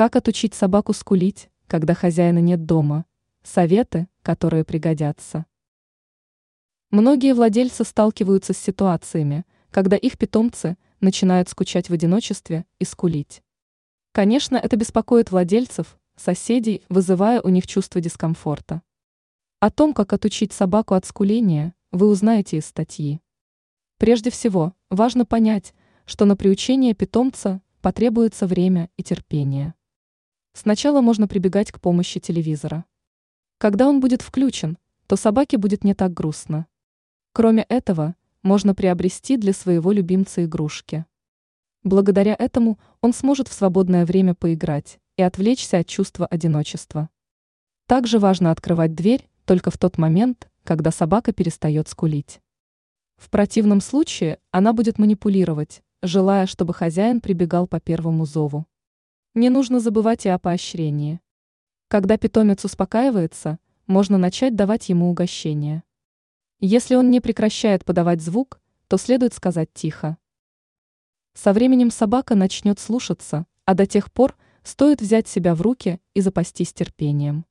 Как отучить собаку скулить, когда хозяина нет дома? Советы, которые пригодятся. Многие владельцы сталкиваются с ситуациями, когда их питомцы начинают скучать в одиночестве и скулить. Конечно, это беспокоит владельцев, соседей, вызывая у них чувство дискомфорта. О том, как отучить собаку от скуления, вы узнаете из статьи. Прежде всего, важно понять, что на приучение питомца потребуется время и терпение. Сначала можно прибегать к помощи телевизора. Когда он будет включен, то собаке будет не так грустно. Кроме этого, можно приобрести для своего любимца игрушки. Благодаря этому он сможет в свободное время поиграть и отвлечься от чувства одиночества. Также важно открывать дверь только в тот момент, когда собака перестает скулить. В противном случае она будет манипулировать, желая, чтобы хозяин прибегал по первому зову. Не нужно забывать и о поощрении. Когда питомец успокаивается, можно начать давать ему угощение. Если он не прекращает подавать звук, то следует сказать тихо. Со временем собака начнет слушаться, а до тех пор стоит взять себя в руки и запастись терпением.